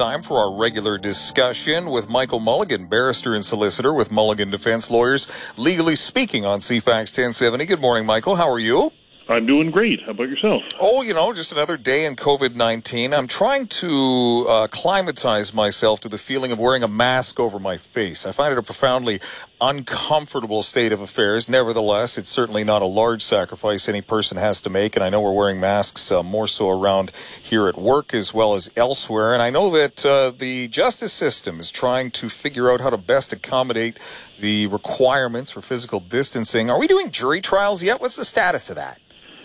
time for our regular discussion with Michael Mulligan, barrister and solicitor with Mulligan Defense Lawyers, legally speaking on CFAX 1070. Good morning, Michael. How are you? I'm doing great. How about yourself? Oh, you know, just another day in COVID 19. I'm trying to uh, climatize myself to the feeling of wearing a mask over my face. I find it a profoundly uncomfortable state of affairs. Nevertheless, it's certainly not a large sacrifice any person has to make. And I know we're wearing masks uh, more so around here at work as well as elsewhere. And I know that uh, the justice system is trying to figure out how to best accommodate the requirements for physical distancing. Are we doing jury trials yet? What's the status of that?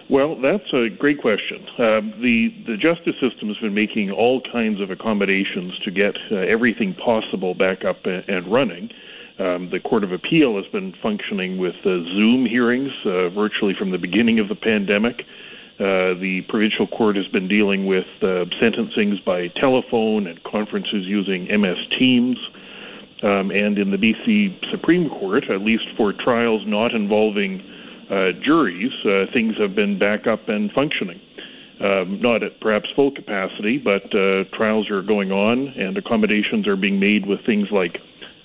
Well, that's a great question. Uh, the the justice system has been making all kinds of accommodations to get uh, everything possible back up and running. Um, the Court of Appeal has been functioning with uh, Zoom hearings uh, virtually from the beginning of the pandemic. Uh, the provincial court has been dealing with uh, sentencings by telephone and conferences using MS Teams. Um, and in the BC Supreme Court, at least for trials not involving juries, uh, things have been back up and functioning. Um, not at perhaps full capacity, but uh, trials are going on and accommodations are being made with things like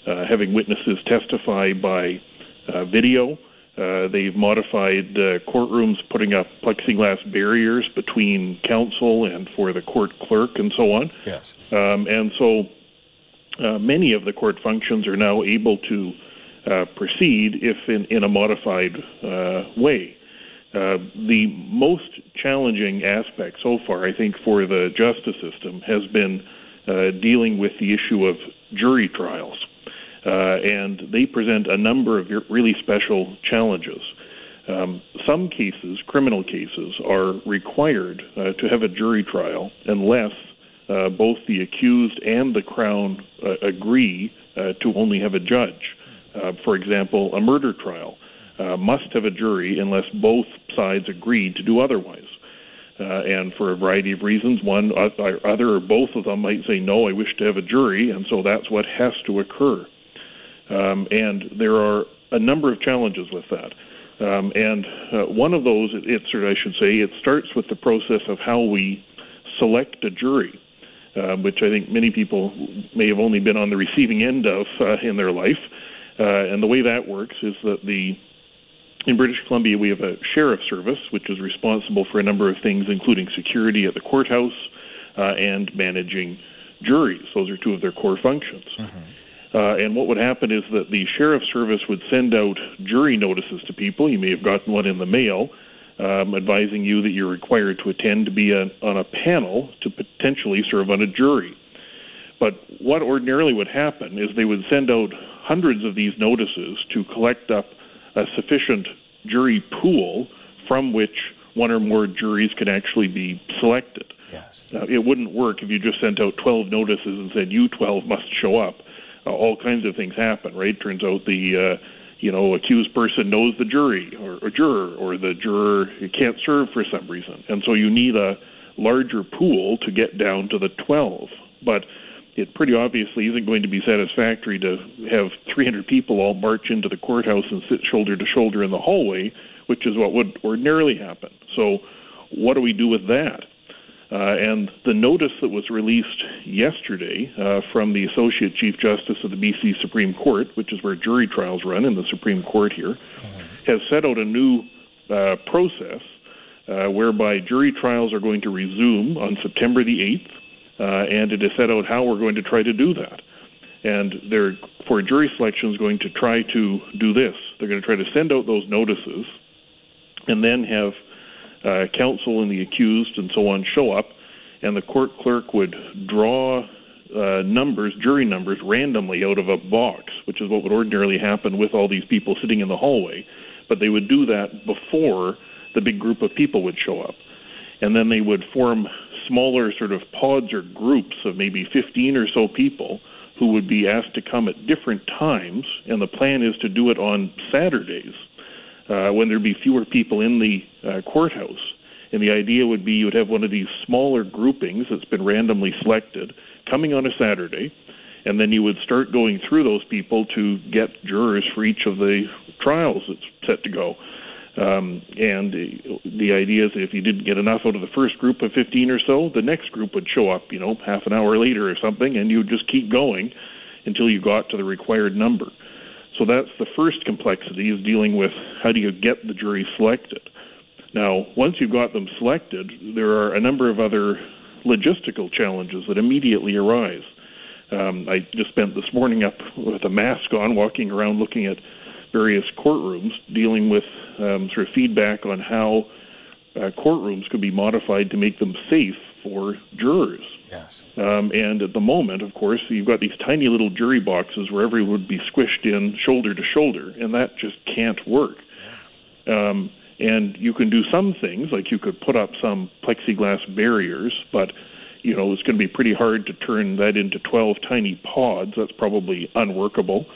uh, having witnesses testify by uh, video. Uh, they've modified uh, courtrooms, putting up plexiglass barriers between counsel and for the court clerk, and so on. Yes. Um, and so uh, many of the court functions are now able to uh, proceed if in, in a modified uh, way. Uh, the most challenging aspect so far, I think, for the justice system has been uh, dealing with the issue of jury trials. Uh, and they present a number of really special challenges. Um, some cases, criminal cases, are required to have a jury trial unless both the accused and the Crown agree to only have a judge. Uh, for example, a murder trial uh, must have a jury unless both sides agreed to do otherwise. Uh, and for a variety of reasons, one, or other, or both of them might say, no, I wish to have a jury, and so that's what has to occur. Um, and there are a number of challenges with that. Um, and uh, one of those, it, it, I should say, it starts with the process of how we select a jury, uh, which I think many people may have only been on the receiving end of uh, in their life. Uh, and the way that works is that the in British Columbia we have a sheriff service, which is responsible for a number of things, including security at the courthouse uh, and managing juries. Those are two of their core functions. Mm-hmm. Uh, and what would happen is that the sheriff service would send out jury notices to people. You may have gotten one in the mail. Um, advising you that you're required to attend to be a, on a panel to potentially serve on a jury. But what ordinarily would happen is they would send out hundreds of these notices to collect up a sufficient jury pool from which one or more juries can actually be selected. Yes. Uh, it wouldn't work if you just sent out 12 notices and said, you 12 must show up. Uh, all kinds of things happen, right? Turns out the, uh, you know, accused person knows the jury or, or juror, or the juror can't serve for some reason. And so you need a larger pool to get down to the 12. But it pretty obviously isn't going to be satisfactory to have 300 people all march into the courthouse and sit shoulder to shoulder in the hallway, which is what would ordinarily happen. So, what do we do with that? Uh, and the notice that was released yesterday uh, from the Associate Chief Justice of the BC Supreme Court, which is where jury trials run in the Supreme Court here, has set out a new uh, process uh, whereby jury trials are going to resume on September the 8th uh, and it is set out how we're going to try to do that. And they're, for jury selection, is going to try to do this. They're going to try to send out those notices and then have uh, counsel and the accused and so on show up, and the court clerk would draw uh, numbers, jury numbers, randomly out of a box, which is what would ordinarily happen with all these people sitting in the hallway. But they would do that before the big group of people would show up. And then they would form smaller sort of pods or groups of maybe 15 or so people who would be asked to come at different times, and the plan is to do it on Saturdays uh, when there'd be fewer people in the uh, courthouse. And the idea would be you would have one of these smaller groupings that's been randomly selected coming on a Saturday, and then you would start going through those people to get jurors for each of the trials that's set to go. Um, and the idea is that if you didn't get enough out of the first group of 15 or so, the next group would show up, you know, half an hour later or something, and you would just keep going until you got to the required number. So that's the first complexity is dealing with how do you get the jury selected. Now, once you've got them selected, there are a number of other logistical challenges that immediately arise. Um, I just spent this morning up with a mask on, walking around looking at various courtrooms, dealing with um, sort of feedback on how uh, courtrooms could be modified to make them safe for jurors. Yes. Um, and at the moment, of course, you've got these tiny little jury boxes where everyone would be squished in shoulder to shoulder, and that just can't work. Um, and you can do some things, like you could put up some plexiglass barriers, but you know it's going to be pretty hard to turn that into 12 tiny pods. That's probably unworkable.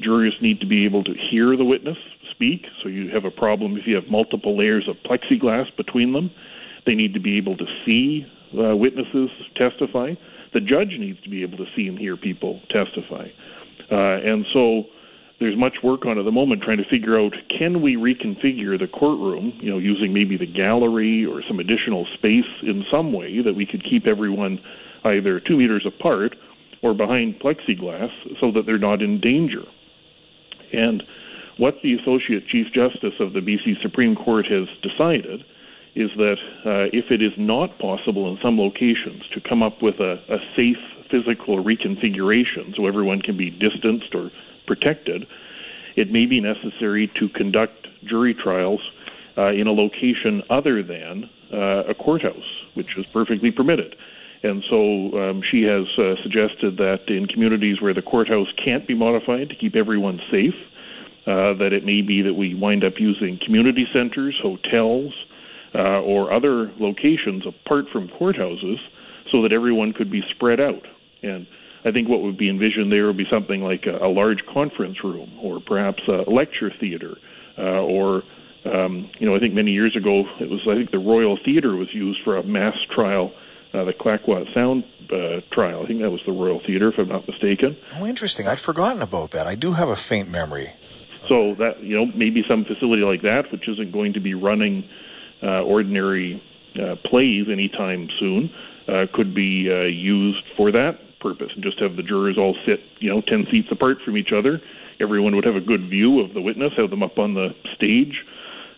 Jurors need to be able to hear the witness speak, so you have a problem if you have multiple layers of plexiglass between them. They need to be able to see uh, witnesses testify. The judge needs to be able to see and hear people testify. Uh, and so there's much work on at the moment trying to figure out can we reconfigure the courtroom, you know, using maybe the gallery or some additional space in some way that we could keep everyone either two meters apart or behind plexiglass so that they're not in danger. And what the Associate Chief Justice of the BC Supreme Court has decided is that uh, if it is not possible in some locations to come up with a, a safe physical reconfiguration so everyone can be distanced or protected, it may be necessary to conduct jury trials uh, in a location other than uh, a courthouse, which is perfectly permitted. And so um, she has uh, suggested that in communities where the courthouse can't be modified to keep everyone safe, uh, that it may be that we wind up using community centers, hotels, uh, or other locations apart from courthouses so that everyone could be spread out. And I think what would be envisioned there would be something like a, a large conference room or perhaps a lecture theater uh, or um, you know, I think many years ago it was I think the Royal Theatre was used for a mass trial, uh, the Clayoquot Sound uh, trial. I think that was the Royal Theatre, if I'm not mistaken. Oh, interesting. I'd forgotten about that. I do have a faint memory. So that you know maybe some facility like that, which isn't going to be running uh, ordinary uh, plays anytime soon, uh, could be uh, used for that purpose, and just have the jurors all sit, you know, ten seats apart from each other. Everyone would have a good view of the witness, have them up on the stage,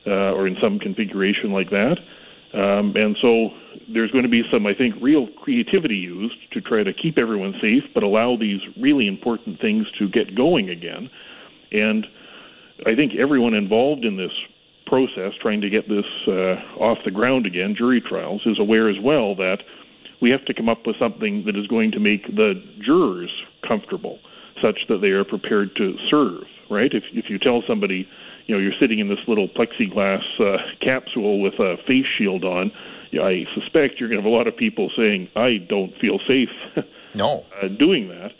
uh, or in some configuration like that. Um, and so there's going to be some, I think, real creativity used to try to keep everyone safe, but allow these really important things to get going again. And I think everyone involved in this process, trying to get this uh, off the ground again, jury trials, is aware as well that we have to come up with something that is going to make the jurors comfortable, such that they are prepared to serve. Right? If if you tell somebody, you know, you're sitting in this little plexiglass uh, capsule with a face shield on, I suspect you're going to have a lot of people saying, "I don't feel safe." no, uh, doing that.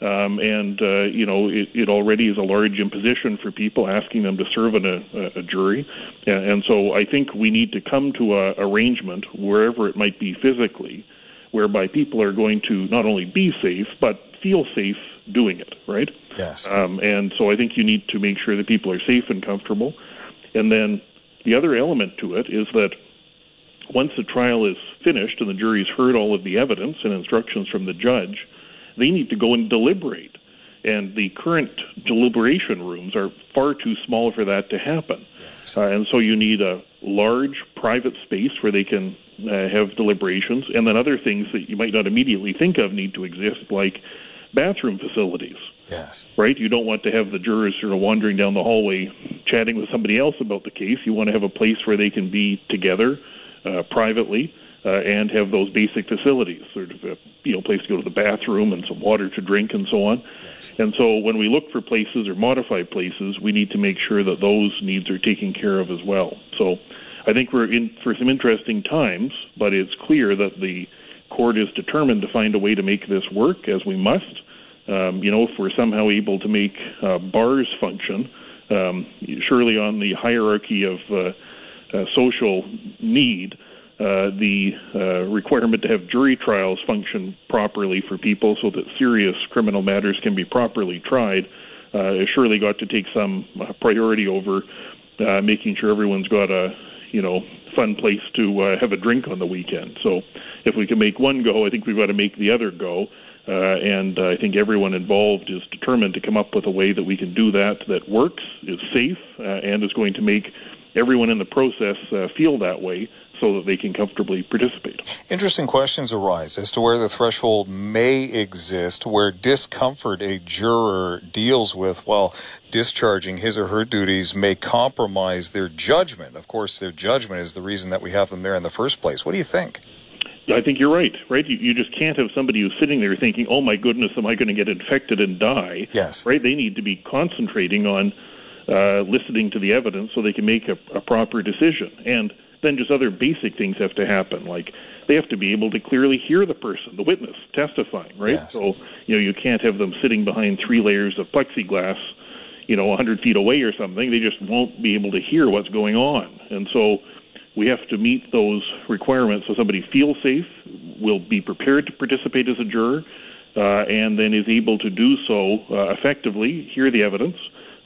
Um, and uh, you know it, it, already is a large imposition for people asking them to serve in a, a jury, and, and, so I think we need to come to a arrangement wherever it might be physically, whereby people are going to not only be safe but feel safe doing it, right? Yes. Um, and so I think you need to make sure that people are safe and comfortable, and then the other element to it is that once the trial is finished and the jury's heard all of the evidence and instructions from the judge they need to go and deliberate. And the current deliberation rooms are far too small for that to happen. Yes. Uh, and so you need a large private space where they can uh, have deliberations. And then other things that you might not immediately think of need to exist, like bathroom facilities. Yes. Right? You don't want to have the jurors sort of wandering down the hallway chatting with somebody else about the case. You want to have a place where they can be together uh, privately uh, and have those basic facilities, sort of a you know place to go to the bathroom and some water to drink and so on. Yes. And so when we look for places or modify places, we need to make sure that those needs are taken care of as well. So I think we're in for some interesting times, but it's clear that the court is determined to find a way to make this work as we must. Um, you know, if we're somehow able to make uh, bars function, um, surely on the hierarchy of uh, uh, social need, uh, the uh, requirement to have jury trials function properly for people so that serious criminal matters can be properly tried uh, has surely got to take some priority over making sure everyone's got a you know fun place to uh, have a drink on the weekend. So if we can make one go, I think we've got to make the other go. Uh, and uh, I think everyone involved is determined to come up with a way that we can do that that works, is safe, uh, and is going to make everyone in the process uh, feel that way so that they can comfortably participate. Interesting questions arise as to where the threshold may exist, where discomfort a juror deals with while discharging his or her duties may compromise their judgment. Of course, their judgment is the reason that we have them there in the first place. What do you think? I think you're right, right? You, you just can't have somebody who's sitting there thinking, oh my goodness, am I going to get infected and die? Yes. Right? They need to be concentrating on uh, listening to the evidence so they can make a, a proper decision. And then just other basic things have to happen, like they have to be able to clearly hear the person, the witness, testifying, right? Yes. So, you know, you can't have them sitting behind three layers of plexiglass, you know, 100 feet away or something. They just won't be able to hear what's going on. And so we have to meet those requirements so somebody feels safe, will be prepared to participate as a juror, uh, and then is able to do so uh, effectively, hear the evidence,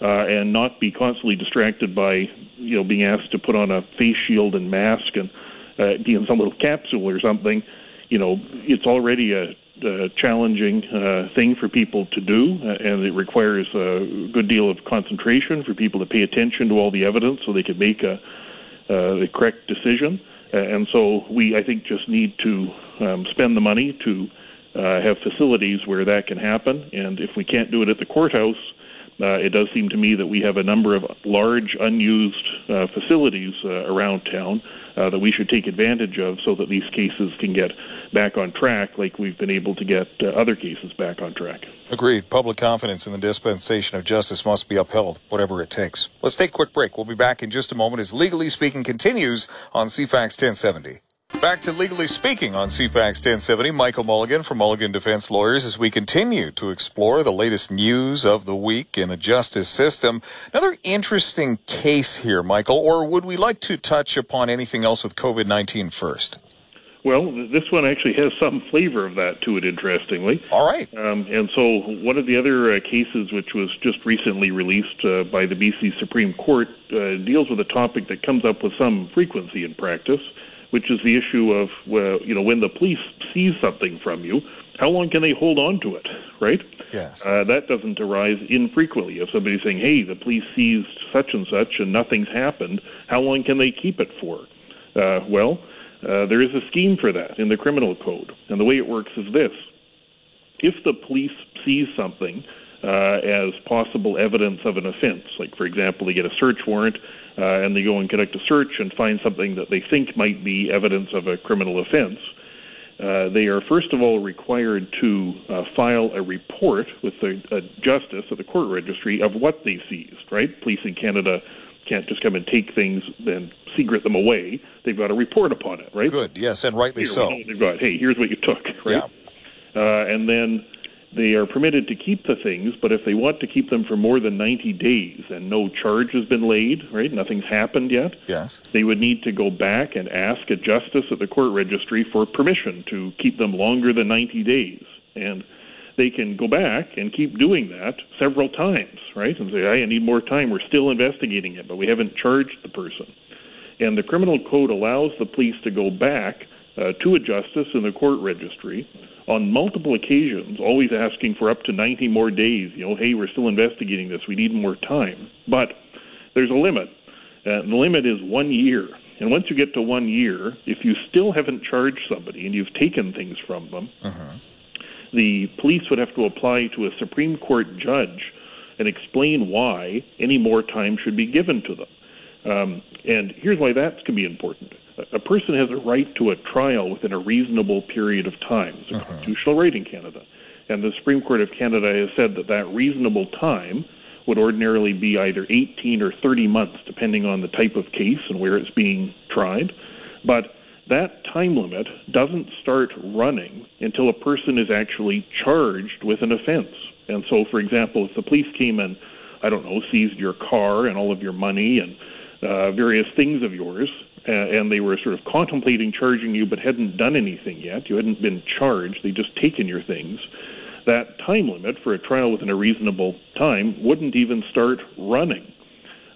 uh, and not be constantly distracted by you know being asked to put on a face shield and mask and uh, be in some little capsule or something. You know, it's already a, a challenging uh, thing for people to do, uh, and it requires a good deal of concentration for people to pay attention to all the evidence so they can make a uh, the correct decision. Uh, and so we, I think, just need to um, spend the money to uh, have facilities where that can happen. And if we can't do it at the courthouse, uh, it does seem to me that we have a number of large unused uh, facilities uh, around town uh, that we should take advantage of so that these cases can get back on track like we've been able to get uh, other cases back on track. Agreed. Public confidence in the dispensation of justice must be upheld, whatever it takes. Let's take a quick break. We'll be back in just a moment as Legally Speaking continues on CFAX 1070. Back to Legally Speaking on CFAX 1070. Michael Mulligan from Mulligan Defense Lawyers as we continue to explore the latest news of the week in the justice system. Another interesting case here, Michael, or would we like to touch upon anything else with COVID-19 first? Well, this one actually has some flavor of that to it, interestingly. All right. Um, and so, one of the other uh, cases, which was just recently released uh, by the BC Supreme Court, uh, deals with a topic that comes up with some frequency in practice which is the issue of well, you know when the police seize something from you, how long can they hold on to it, right? Yes. Uh, that doesn't arise infrequently. If somebody's saying, "Hey, the police seized such and such and nothing's happened," how long can they keep it for? Uh, well, uh, there is a scheme for that in the criminal code, and the way it works is this: if the police seize something uh, as possible evidence of an offense, like for example, they get a search warrant uh, and they go and conduct a search and find something that they think might be evidence of a criminal offense, uh, they are first of all required to uh, file a report with the uh, justice at the court registry of what they seized. Right? Police in Canada can't just come and take things and secret them away. They've got to report upon it. Right? Good. Yes, and rightly Here, so. They've got, hey, here's what you took. Right? Yeah. Uh, and then they are permitted to keep the things, but if they want to keep them for more than 90 days and no charge has been laid, right, nothing's happened yet, Yes. they would need to go back and ask a justice at the court registry for permission to keep them longer than 90 days. And they can go back and keep doing that several times, right, and say, hey, I need more time. We're still investigating it, but we haven't charged the person. And the criminal code allows the police to go back uh, to a justice in the court registry on multiple occasions, always asking for up to 90 more days. You know, hey, we're still investigating this. We need more time. But there's a limit. Uh, the limit is one year. And once you get to one year, if you still haven't charged somebody and you've taken things from them, the police would have to apply to a Supreme Court judge and explain why any more time should be given to them. Um, and here's why that can be important. A- person has a right to a trial within a reasonable period of time. It's a constitutional right in Canada. And the Supreme Court of Canada has said that that reasonable time would ordinarily be either 18 or 30 months, depending on the type of case and where it's being tried. But that time limit doesn't start running until a person is actually charged with an offense. And so, for example, if the police came and, I don't know, seized your car and all of your money and uh, various things of yours, and they were sort of contemplating charging you but hadn't done anything yet, you hadn't been charged, they'd just taken your things, that time limit for a trial within a reasonable time wouldn't even start running.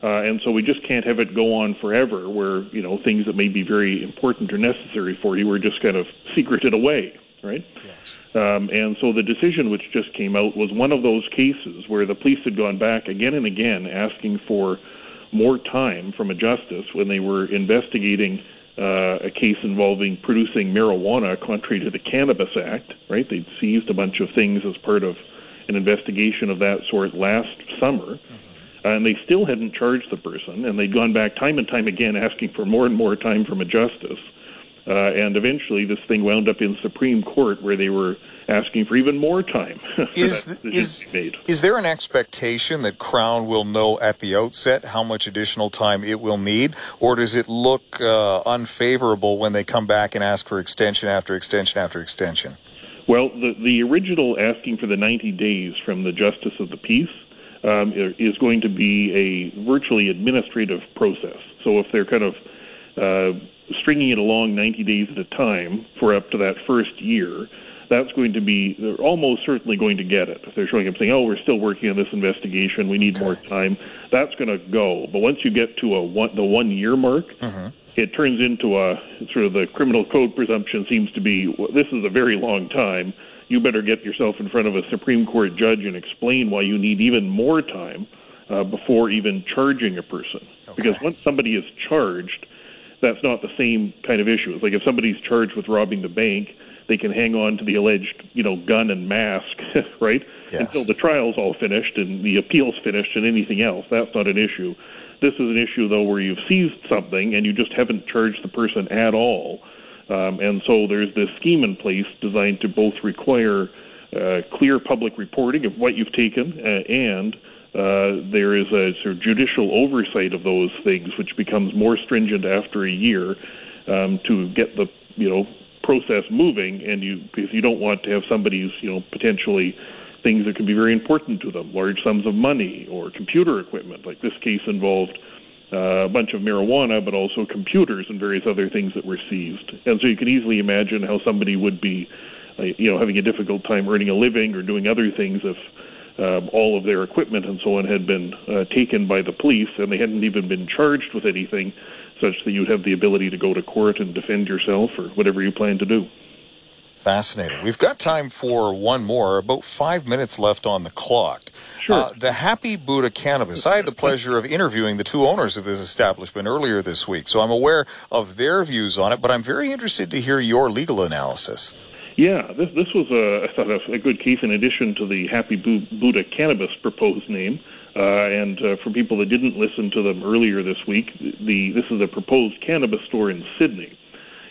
Uh, and so we just can't have it go on forever where, you know, things that may be very important or necessary for you are just kind of secreted away, right? Yes. Um, and so the decision which just came out was one of those cases where the police had gone back again and again asking for more time from a justice when they were investigating uh, a case involving producing marijuana contrary to the Cannabis Act, right? They'd seized a bunch of things as part of an investigation of that sort last summer. Mm-hmm and they still hadn't charged the person, and they'd gone back time and time again asking for more and more time from a justice. Uh, and eventually, this thing wound up in Supreme Court, where they were asking for even more time. is, is, is there an expectation that Crown will know at the outset how much additional time it will need, or does it look uh, unfavorable when they come back and ask for extension after extension after extension? Well, the the original asking for the 90 days from the Justice of the Peace um, is going to be a virtually administrative process. So if they're kind of uh, stringing it along 90 days at a time for up to that first year, that's going to be they're almost certainly going to get it. If they're showing up saying, "Oh, we're still working on this investigation, we need more time," that's going to go. But once you get to a one, the one year mark, uh-huh. it turns into a sort of the criminal code presumption seems to be well, this is a very long time you better get yourself in front of a Supreme Court judge and explain why you need even more time uh, before even charging a person. Okay. Because once somebody is charged, that's not the same kind of issue. It's like if somebody's charged with robbing the bank, they can hang on to the alleged, you know, gun and mask, right? Yes. Until the trial's all finished and the appeal's finished and anything else. That's not an issue. This is an issue, though, where you've seized something and you just haven't charged the person at all. Um, and so there's this scheme in place designed to both require uh, clear public reporting of what you've taken uh, and uh, there is a sort of judicial oversight of those things, which becomes more stringent after a year um, to get the you know process moving. And you, if you don't want to have somebody's you know potentially things that can be very important to them, large sums of money or computer equipment, like this case involved uh, a bunch of marijuana, but also computers and various other things that were seized. And so you can easily imagine how somebody would be, uh, you know, having a difficult time earning a living or doing other things if um, all of their equipment and so on had been uh, taken by the police and they hadn't even been charged with anything, such that you'd have the ability to go to court and defend yourself or whatever you plan to do. Fascinating. We've got time for one more, about five minutes left on the clock. Sure. Uh, the Happy Buddha Cannabis. I had the pleasure of interviewing the two owners of this establishment earlier this week, so I'm aware of their views on it, but I'm very interested to hear your legal analysis. Yeah, this, this was, a, I thought, a, a good case in addition to the Happy Buddha Cannabis proposed name. Uh, and uh, for people that didn't listen to them earlier this week, the, this is a proposed cannabis store in Sidney.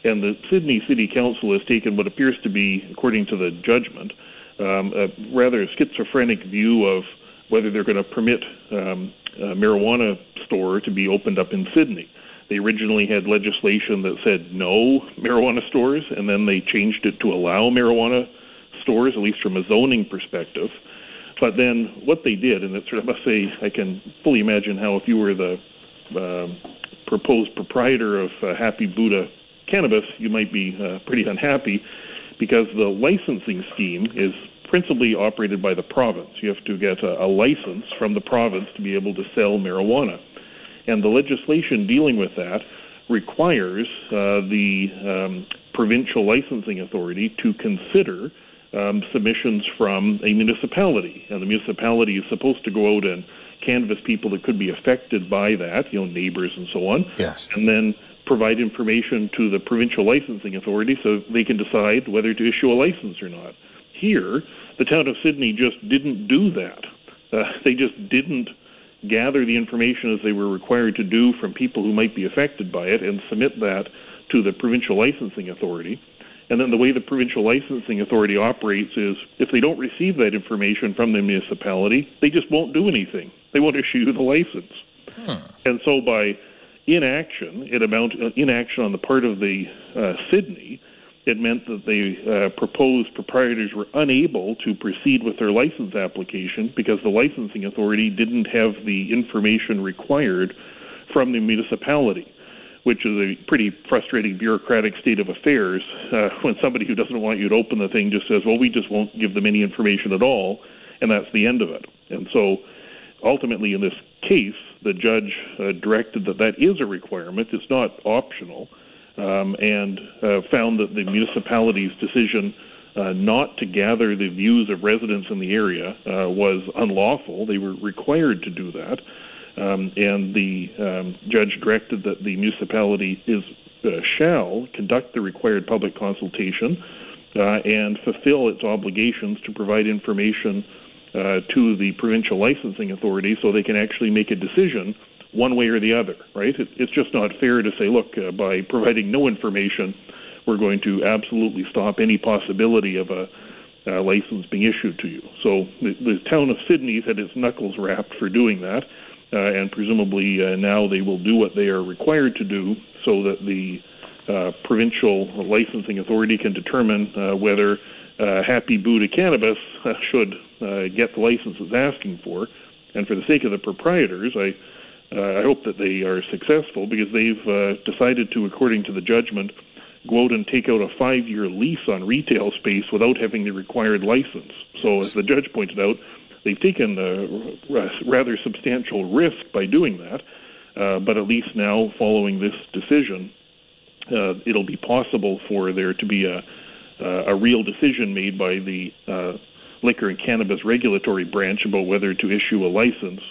And the Sidney City Council has taken what appears to be, according to the judgment, um, a rather schizophrenic view of whether they're going to permit um, a marijuana store to be opened up in Sidney. They originally had legislation that said no marijuana stores, and then they changed it to allow marijuana stores, at least from a zoning perspective. But then what they did, and it sort of must say, I can fully imagine how if you were the uh, proposed proprietor of uh, Happy Buddha cannabis, you might be uh, pretty unhappy because the licensing scheme is principally operated by the province. You have to get a, a license from the province to be able to sell marijuana. And the legislation dealing with that requires uh, the um, provincial licensing authority to consider um, submissions from a municipality. And the municipality is supposed to go out and canvass people that could be affected by that, you know, neighbors and so on. Yes. And then provide information to the provincial licensing authority so they can decide whether to issue a license or not. Here, the town of Sidney just didn't do that. Uh, they just didn't gather the information as they were required to do from people who might be affected by it and submit that to the provincial licensing authority. And then the way the provincial licensing authority operates is if they don't receive that information from the municipality, they just won't do anything. They won't issue the license. Hmm. And so by inaction, it amount uh, inaction on the part of the uh, Sidney. It meant that the uh, proposed proprietors were unable to proceed with their license application because the licensing authority didn't have the information required from the municipality, which is a pretty frustrating bureaucratic state of affairs uh, when somebody who doesn't want you to open the thing just says, well, we just won't give them any information at all, and that's the end of it. And so ultimately, in this case, the judge uh, directed that that is a requirement. It's not optional, um, and uh, found that the municipality's decision uh, not to gather the views of residents in the area uh, was unlawful. They were required to do that, um, and the um, judge directed that the municipality is uh, shall conduct the required public consultation uh, and fulfill its obligations to provide information uh, to the provincial licensing authority so they can actually make a decision one way or the other, right? It, it's just not fair to say, look, uh, by providing no information, we're going to absolutely stop any possibility of a uh, license being issued to you. So the, the town of Sidney's had its knuckles rapped for doing that, uh, and presumably uh, now they will do what they are required to do so that the uh, provincial licensing authority can determine uh, whether uh, Happy Buddha Cannabis uh, should uh, get the license it's asking for. And for the sake of the proprietors, I uh, I hope that they are successful because they've uh, decided to, according to the judgment, go out and take out a five-year lease on retail space without having the required license. So, as the judge pointed out, they've taken a rather substantial risk by doing that. Uh, but at least now, following this decision, uh, it'll be possible for there to be a uh, a real decision made by the uh, liquor and cannabis regulatory branch about whether to issue a license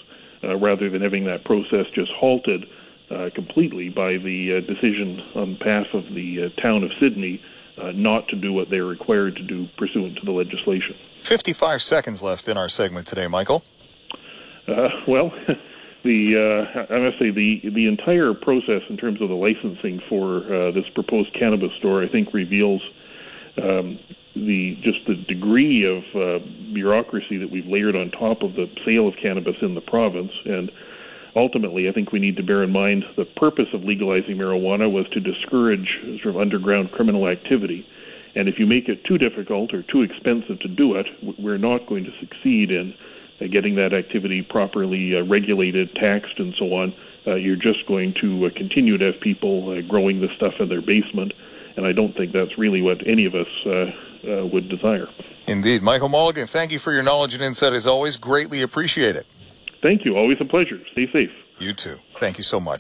uh, rather than having that process just halted uh, completely by the uh, decision on behalf of the uh, town of Sidney uh, not to do what they're required to do pursuant to the legislation. 55 seconds left in our segment today, Michael. Uh, well, the uh, I must say the the entire process in terms of the licensing for uh, this proposed cannabis store, I think, reveals um, the just the degree of uh, bureaucracy that we've layered on top of the sale of cannabis in the province. And ultimately I think we need to bear in mind the purpose of legalizing marijuana was to discourage sort of underground criminal activity. And if you make it too difficult or too expensive to do it we're not going to succeed in uh, getting that activity properly uh, regulated taxed and so on. Uh, you're just going to uh, continue to have people uh, growing this stuff in their basement. And I don't think that's really what any of us uh, uh, would desire. Indeed. Michael Mulligan, thank you for your knowledge and insight as always. Greatly appreciate it. Thank you. Always a pleasure. Stay safe. You too. Thank you so much.